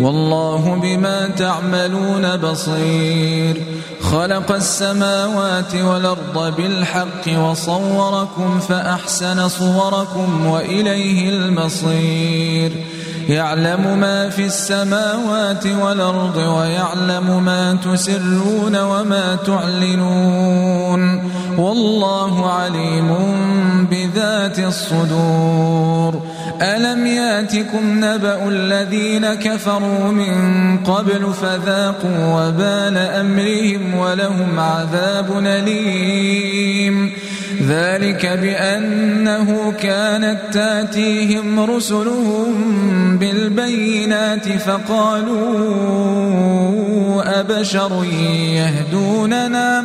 والله بما تعملون بصير. خلق السماوات والأرض بالحق وصوركم فأحسن صوركم وإليه المصير. يعلم ما في السماوات والأرض ويعلم ما تسرون وما تعلنون. والله عليم بذات الصدور. ألم ياتكم نبأ الذين كفروا من قبل فذاقوا وبال أمرهم ولهم عذاب أليم؟ ذلك بأنه كانت تأتيهم رسلهم بالبينات فقالوا أبشر يهدوننا؟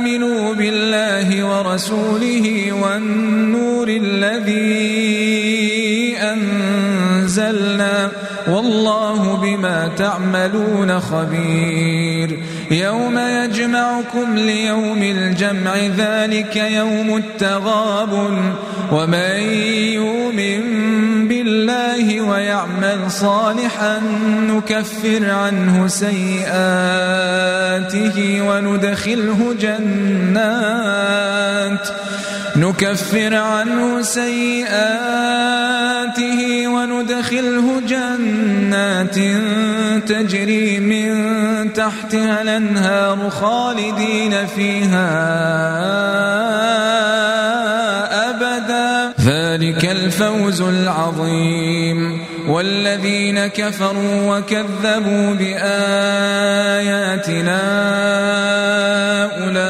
فآمنوا بالله ورسوله والنور الذي أنزلنا والله بما تعملون خبير. يوم يجمعكم ليوم الجمع ذلك يوم التغاب ومن يؤمن بالله ويعمل صالحا نكفر عنه سيئاته وندخله جنات. نكفر عنه سيئاته وندخله جنات تجري من تحتها الأنهار خالدين فيها أبدا. ذلك الفوز العظيم. والذين كفروا وكذبوا بآياتنا أولئك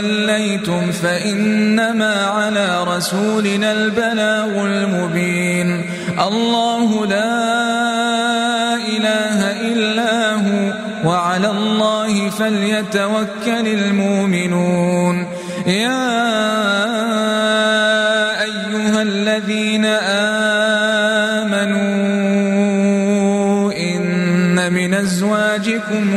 توليتم فإنما على رسولنا البلاغ المبين. الله لا إله إلا هو وعلى الله فليتوكل المؤمنون. يا أيها الذين آمنوا إن من أزواجكم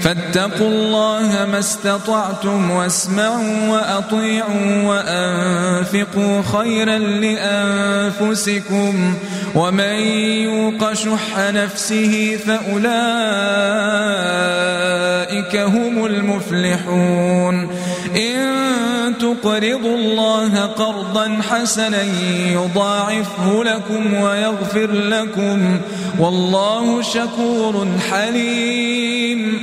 فاتقوا الله ما استطعتم واسمعوا وأطيعوا وأنفقوا خيرا لأنفسكم ومن يوق شح نفسه فأولئك هم المفلحون إن تقرضوا الله قرضا حسنا يضاعفه لكم ويغفر لكم والله شكور حليم